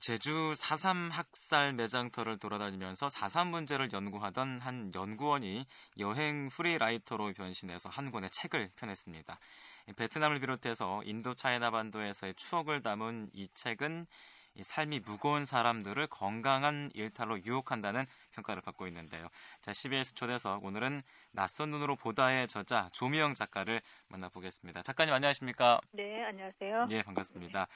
제주 4.3 학살 매장터를 돌아다니면서 4.3 문제를 연구하던 한 연구원이 여행 프리라이터로 변신해서 한 권의 책을 펴냈습니다. 베트남을 비롯해서 인도 차이나 반도에서의 추억을 담은 이 책은 삶이 무거운 사람들을 건강한 일탈로 유혹한다는 평가를 받고 있는데요. 자, CBS 초대석 오늘은 낯선 눈으로 보다의 저자 조미영 작가를 만나보겠습니다. 작가님 안녕하십니까? 네, 안녕하세요. 예, 반갑습니다.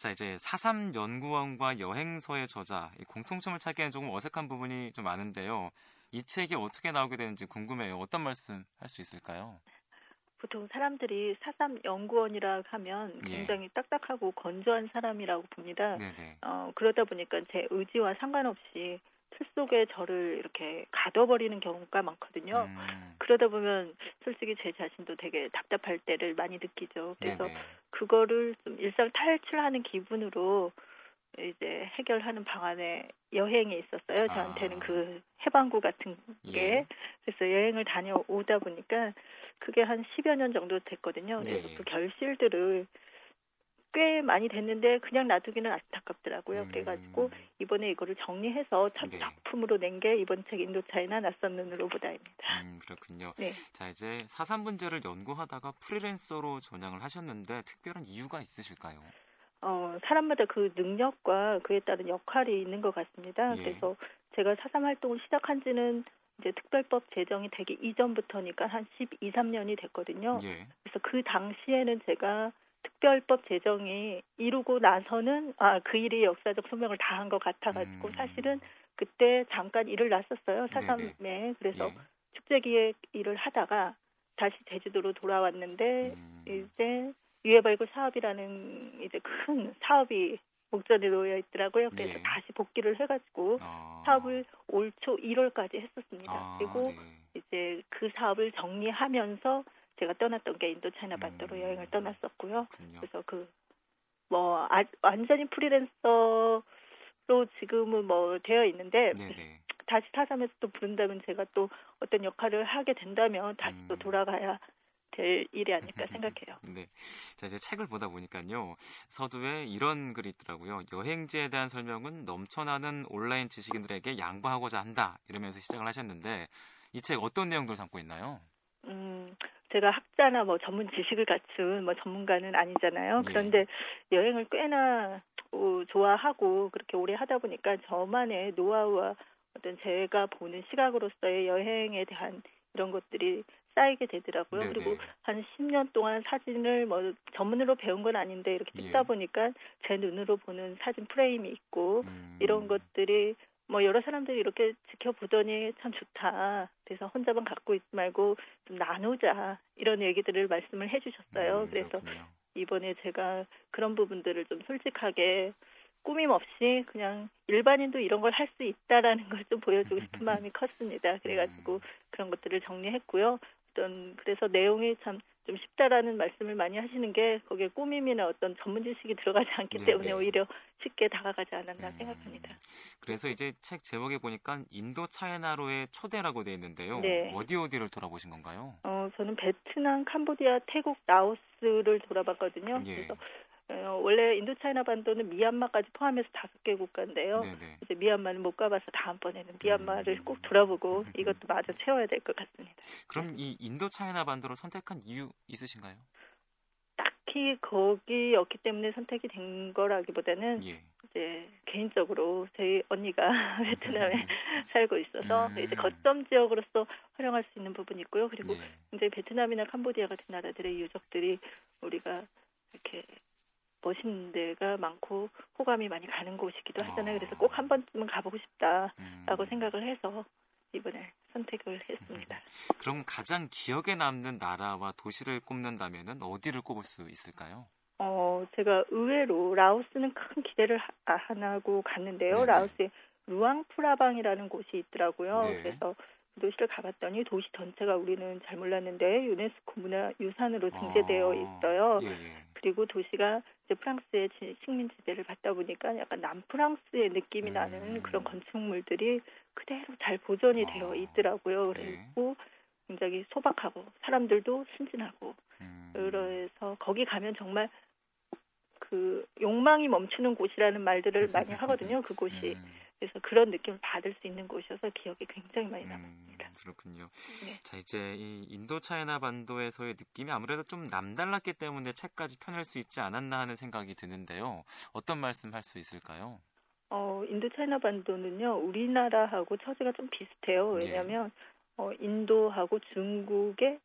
자, 이제 사삼 연구원과 여행서의 저자 공통점을 찾기에는 조금 어색한 부분이 좀 많은데요. 이 책이 어떻게 나오게 되는지 궁금해요. 어떤 말씀 할 수 있을까요? 보통 사람들이 사삼 연구원이라 하면 예. 굉장히 예. 딱딱하고 건조한 사람이라고 봅니다. 네네. 어, 그러다 보니까 제 의지와 상관없이 틀 속에 저를 이렇게 가둬버리는 경우가 많거든요. 음. 그러다 보면 솔직히 제 자신도 되게 답답할 때를 많이 느끼죠. 그래서 네네. 그거를 좀 일상 탈출하는 기분으로 이제 해결하는 방안에 여행이 있었어요. 저한테는 아. 그 해방구 같은 게. 예. 그래서 여행을 다녀오다 보니까 그게 한 10여 년 정도 됐거든요. 그래서 네. 그 결실들을 꽤 많이 됐는데 그냥 놔두기는 안타깝더라고요. 음. 그래가지고 이번에 이거를 정리해서 첫 네. 작품으로 낸 게 이번 책 인도차이나 낯선 눈으로 보다입니다. 음, 그렇군요. 네. 자 이제 사삼 문제를 연구하다가 프리랜서로 전향을 하셨는데 특별한 이유가 있으실까요? 어, 사람마다 그 능력과 그에 따른 역할이 있는 것 같습니다. 예. 그래서 제가 사삼 활동을 시작한 지는 이제 특별법 제정이 되기 이전부터니까 한 12, 3년이 됐거든요. 예. 그래서 그 당시에는 제가 특별법 제정이 이루고 나서는 아 그 일이 역사적 소명을 다한 것 같아가지고 음. 사실은 그때 잠깐 일을 놨었어요 사삼에 그래서 예. 축제 기획 일을 하다가 다시 제주도로 돌아왔는데 음. 이제 유해발굴 사업이라는 이제 큰 사업이 목전에 놓여 있더라고요. 그래서 네. 다시 복귀를 해가지고 아. 사업을 올 초 1월까지 했었습니다. 아, 그리고 네. 이제 그 사업을 정리하면서 제가 떠났던 게 인도 차이나 반도로 음. 여행을 떠났었고요. 그렇군요. 그래서 그뭐 아, 완전히 프리랜서로 지금은 뭐 되어 있는데 네네. 다시 타삼에서 또 부른다면 제가 또 어떤 역할을 하게 된다면 다시 음. 또 돌아가야 될 일이 아닐까 생각해요. 네. 자, 이제 책을 보다 보니까요. 서두에 이런 글이 있더라고요. 여행지에 대한 설명은 넘쳐나는 온라인 지식인들에게 양보하고자 한다. 이러면서 시작을 하셨는데 이 책 어떤 내용들 담고 있나요? 음, 제가 학자나 뭐 전문 지식을 갖춘 뭐 전문가는 아니잖아요. 예. 그런데 여행을 꽤나 어, 좋아하고 그렇게 오래 하다 보니까 저만의 노하우와 어떤 제가 보는 시각으로서의 여행에 대한 이런 것들이 쌓이게 되더라고요. 네네. 그리고 한 10년 동안 사진을 뭐 전문으로 배운 건 아닌데 이렇게 찍다 예. 보니까 제 눈으로 보는 사진 프레임이 있고 음. 이런 것들이 뭐 여러 사람들이 이렇게 지켜보더니 참 좋다. 그래서 혼자만 갖고 있지 말고 좀 나누자 이런 얘기들을 말씀을 해주셨어요. 음, 그래서 이번에 제가 그런 부분들을 좀 솔직하게 꾸밈 없이 그냥 일반인도 이런 걸 할 수 있다라는 걸 좀 보여주고 싶은 마음이 컸습니다. 그래가지고 음. 그런 것들을 정리했고요. 어떤 그래서 내용이 참 좀 쉽다라는 말씀을 많이 하시는 게 거기에 꾸밈이나 어떤 전문 지식이 들어가지 않기 네, 때문에 네. 오히려 쉽게 다가가지 않았나 음, 생각합니다. 그래서 이제 책 제목에 보니까 인도 차이나로의 초대라고 되어 있는데요. 네. 어디 어디를 돌아보신 건가요? 어, 저는 베트남, 캄보디아, 태국, 라오스를 돌아봤거든요. 예. 그래서 어, 원래 인도차이나 반도는 미얀마까지 포함해서 다섯 개 국가인데요. 네네. 이제 미얀마는 못 가봐서 다음번에는 미얀마를 음. 꼭 돌아보고 음. 이것도 마저 채워야 될 것 같습니다. 그럼 이 인도차이나 반도를 선택한 이유 있으신가요? 딱히 거기였기 때문에 선택이 된 거라기보다는 예. 이제 개인적으로 제 언니가 베트남에 살고 있어서 음. 이제 거점 지역으로서 활용할 수 있는 부분이 있고요. 그리고 네. 이제 베트남이나 캄보디아 같은 나라들의 유적들이 우리가 이렇게 멋있는 데가 많고 호감이 많이 가는 곳이기도 하잖아요. 그래서 꼭 한 번쯤은 가보고 싶다라고 음. 생각을 해서 이번에 선택을 했습니다. 음. 그럼 가장 기억에 남는 나라와 도시를 꼽는다면은 어디를 꼽을 수 있을까요? 어, 제가 의외로 라오스는 큰 기대를 하, 안 하고 갔는데요. 네네. 라오스에 루앙프라방이라는 곳이 있더라고요. 네. 그래서 그 도시를 가봤더니 도시 전체가 우리는 잘 몰랐는데 유네스코 문화유산으로 등재되어 아, 있어요. 아, 예, 예. 그리고 도시가 프랑스의 식민 지배를 받다 보니까 약간 남프랑스의 느낌이 음. 나는 그런 건축물들이 그대로 잘 보존이 아, 되어 있더라고요. 네. 그리고 네. 굉장히 소박하고 사람들도 순진하고 음. 그래서 거기 가면 정말 그그 욕망이 멈추는 곳이라는 말들을 많이 하거든요. 그곳이. 음. 그래서 그런 느낌을 받을 수 있는 곳이어서 기억이 굉장히 많이 음, 남습니다. 음, 그렇군요. 네. 자 이제 이 인도 차이나 반도에서의 느낌이 아무래도 좀 남달랐기 때문에 책까지 펴낼 수 있지 않았나 하는 생각이 드는데요. 어떤 말씀 할 수 있을까요? 어, 인도 차이나 반도는요, 우리나라하고 처지가 좀 비슷해요. 네. 왜냐하면 네. 어, 인도하고 중국에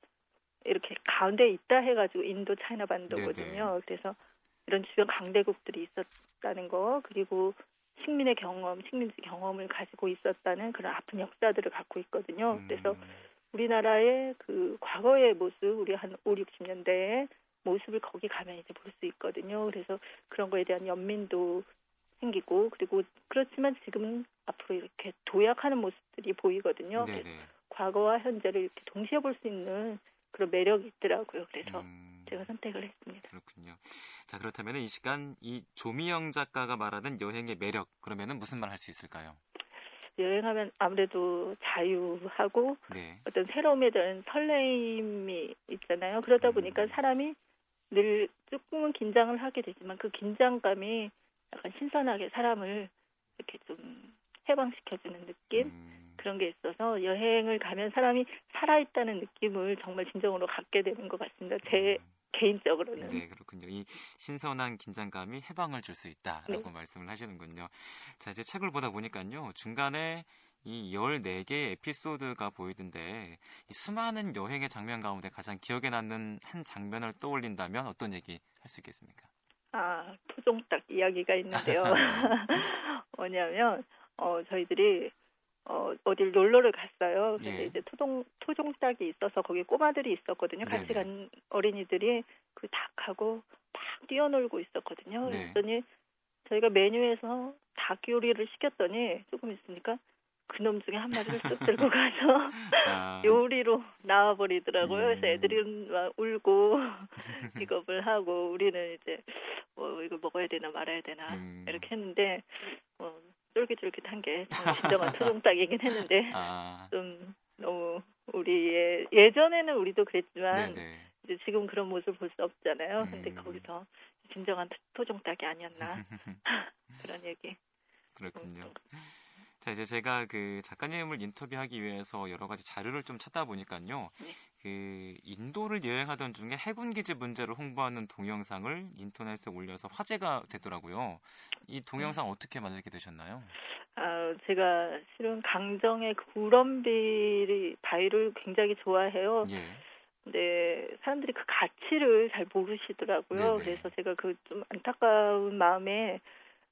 이렇게 가운데 있다 해가지고 인도 차이나 반도거든요. 네네. 네. 그래서 이런 주변 강대국들이 있었다는 거 그리고 식민의 경험, 식민지 경험을 가지고 있었다는 그런 아픈 역사들을 갖고 있거든요. 음. 그래서 우리나라의 그 과거의 모습, 우리 한 5, 60년대의 모습을 거기 가면 이제 볼 수 있거든요. 그래서 그런 거에 대한 연민도 생기고 그리고 그렇지만 지금은 앞으로 이렇게 도약하는 모습들이 보이거든요. 과거와 현재를 이렇게 동시에 볼 수 있는 그런 매력이 있더라고요. 그래서 음. 제가 선택을 했습니다. 그렇군요. 자 그렇다면 이 시간 이 조미영 작가가 말하는 여행의 매력 그러면은 무슨 말 할 수 있을까요? 여행하면 아무래도 자유하고 네. 어떤 새로움에 대한 설레임이 있잖아요. 그러다 음. 보니까 사람이 늘 조금은 긴장을 하게 되지만 그 긴장감이 약간 신선하게 사람을 이렇게 좀 해방시켜주는 느낌 음. 그런 게 있어서 여행을 가면 사람이 살아있다는 느낌을 정말 진정으로 갖게 되는 것 같습니다. 제 음. 개인적으로는. 네, 그렇군요. 이 신선한 긴장감이 해방을 줄 수 있다라고 네. 말씀을 하시는군요. 자, 이제 책을 보다 보니까요. 중간에 이 14개의 에피소드가 보이던데 이 수많은 여행의 장면 가운데 가장 기억에 남는 한 장면을 떠올린다면 어떤 얘기 할 수 있겠습니까? 아, 토종닭 이야기가 있는데요. 뭐냐면 어 저희들이 어, 어딜 놀러를 갔어요. 그래서 예. 이제 토종, 토종닭이 있어서 거기 꼬마들이 있었거든요. 같이 네네. 간 어린이들이 그 닭하고 막 뛰어놀고 있었거든요. 네. 그랬더니 저희가 메뉴에서 닭 요리를 시켰더니 조금 있으니까 그놈 중에 한 마리를 쑥 들고 가서 아. 요리로 나와버리더라고요. 음. 그래서 애들이 막 울고 기겁을 하고 우리는 이제 뭐 이거 먹어야 되나 말아야 되나 음. 이렇게 했는데 뭐 쫄깃쫄깃한 게 진정한 토종닭이긴 했는데 아. 좀 너무 우리의 예전에는 우리도 그랬지만 네네. 이제 지금 그런 모습을 볼 수 없잖아요. 음. 근데 거기서 진정한 토종닭이 아니었나 그런 얘기. 그렇군요. 자 이제 제가 그 작가님을 인터뷰하기 위해서 여러 가지 자료를 좀 찾다 보니까요. 네. 그 인도를 여행하던 중에 해군 기지 문제를 홍보하는 동영상을 인터넷에 올려서 화제가 되더라고요. 이 동영상 네. 어떻게 만들게 되셨나요? 아, 제가 실은 강정의 구럼비리 바위를 굉장히 좋아해요. 예. 근데 사람들이 그 가치를 잘 모르시더라고요. 네네. 그래서 제가 그 좀 안타까운 마음에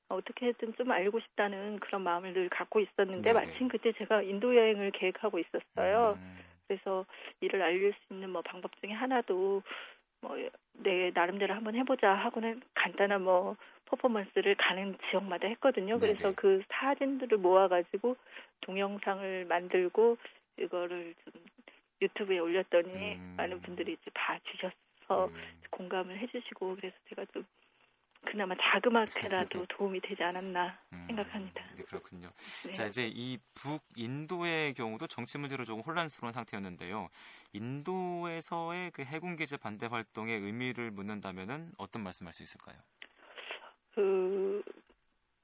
어떻게든 좀 알고 싶다는 그런 마음을 늘 갖고 있었는데 네네. 마침 그때 제가 인도 여행을 계획하고 있었어요. 음. 그래서 이를 알릴 수 있는 뭐 방법 중에 하나도 뭐 내 나름대로 한번 해보자 하고는 간단한 뭐 퍼포먼스를 가는 지역마다 했거든요. 그래서 네네. 그 사진들을 모아가지고 동영상을 만들고 이거를 좀 유튜브에 올렸더니 음. 많은 분들이 이제 봐주셔서 음. 공감을 해주시고 그래서 제가 좀 그나마 자그맣게라도 도움이 되지 않았나 음, 생각합니다. 네, 그렇군요. 네. 자, 이제 이 북인도의 경우도 정치 문제로 조금 혼란스러운 상태였는데요. 인도에서의 그 해군 기지 반대 활동의 의미를 묻는다면은 어떤 말씀할 수 있을까요? 그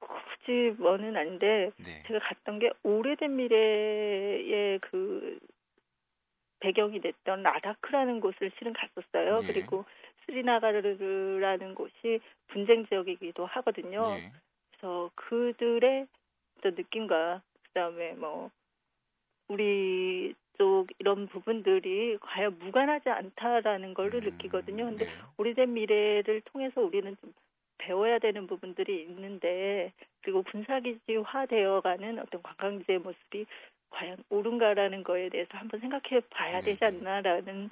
굳이 뭐는 아닌데 네. 제가 갔던 게 오래된 미래의 그 배경이 됐던 라다크라는 곳을 실은 갔었어요. 네. 그리고 스리나가르라는 곳이 분쟁 지역이기도 하거든요. 네. 그래서 그들의 느낌과 그다음에 뭐 우리 쪽 이런 부분들이 과연 무관하지 않다라는 걸 음, 느끼거든요. 근데 네. 오래된 미래를 통해서 우리는 좀 배워야 되는 부분들이 있는데 그리고 군사기지화 되어가는 어떤 관광지의 모습이 과연 옳은가라는 거에 대해서 한번 생각해 봐야 네, 되지 네. 않나라는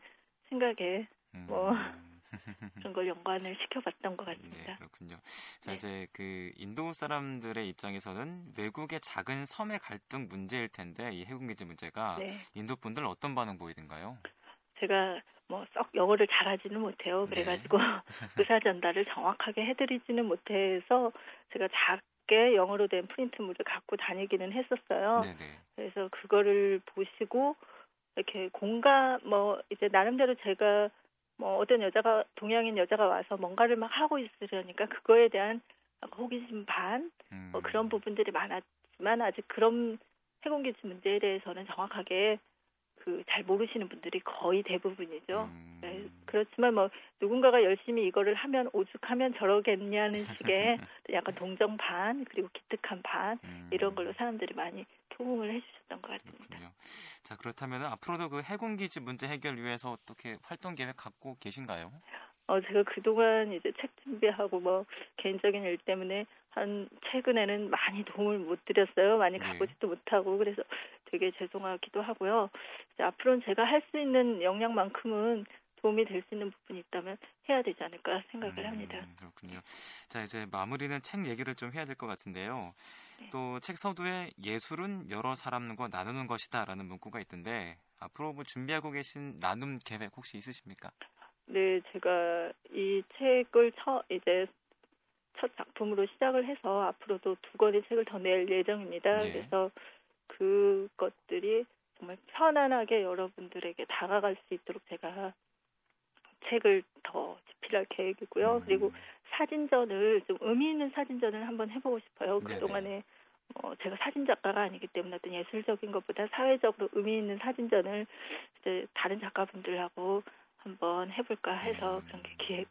생각에 뭐 음. 그런 걸 연관을 시켜봤던 것 같습니다. 네, 그렇군요. 자, 네. 이제 그 인도 사람들의 입장에서는 외국의 작은 섬의 갈등 문제일 텐데 이 해군기지 문제가 네. 인도 분들 어떤 반응 보이던가요? 제가 뭐 썩 영어를 잘하지는 못해요. 네. 그래가지고 의사 전달을 정확하게 해드리지는 못해서 제가 작게 영어로 된 프린트물을 갖고 다니기는 했었어요. 네네. 네. 그래서 그거를 보시고 이렇게 공감 뭐 이제 나름대로 제가 뭐 어떤 여자가 동양인 여자가 와서 뭔가를 막 하고 있으려니까 그거에 대한 호기심 반 음. 뭐 그런 부분들이 많았지만 아직 그런 해공기지 문제에 대해서는 정확하게 그 잘 모르시는 분들이 거의 대부분이죠. 음. 네, 그렇지만 뭐 누군가가 열심히 이거를 하면 오죽하면 저러겠냐는 식의 약간 동정 반 그리고 기특한 반 음. 이런 걸로 사람들이 많이 호응을 해주셨던 것 같습니다. 그렇군요. 자 그렇다면 앞으로도 그 해군기지 문제 해결 위해서 어떻게 활동 계획 갖고 계신가요? 어 제가 그동안 이제 책 준비하고 뭐 개인적인 일 때문에 한 최근에는 많이 도움을 못 드렸어요. 많이 네. 가보지도 네. 못하고 그래서 되게 죄송하기도 하고요. 앞으로는 제가 할 수 있는 역량만큼은 도움이 될 수 있는 부분이 있다면 해야 되지 않을까 생각을 음, 합니다. 그렇군요. 자 이제 마무리는 책 얘기를 좀 해야 될 것 같은데요. 네. 또책 서두에 예술은 여러 사람과 나누는 것이다라는 문구가 있던데 앞으로 뭐 준비하고 계신 나눔 계획 혹시 있으십니까? 네, 제가 이 책을 처 이제 첫 작품으로 시작을 해서 앞으로도 두 권의 책을 더 낼 예정입니다. 네. 그래서 그것들이 정말 편안하게 여러분들에게 다가갈 수 있도록 제가 책을 더 집필할 계획이고요. 음. 그리고 사진전을 좀 의미 있는 사진전을 한번 해보고 싶어요. 그 동안에 어, 제가 사진 작가가 아니기 때문에 어떤 예술적인 것보다 사회적으로 의미 있는 사진전을 이제 다른 작가분들하고 한번 해볼까 해서 음. 그런 게 기획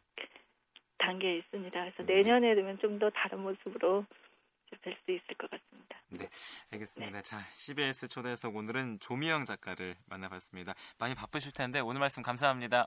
단계에 있습니다. 그래서 내년에 되면 좀 더 다른 모습으로 뵐수 있을 것 같습니다. 네, 알겠습니다. 네. 자, CBS 초대석 오늘은 조미영 작가를 만나봤습니다. 많이 바쁘실 텐데 오늘 말씀 감사합니다.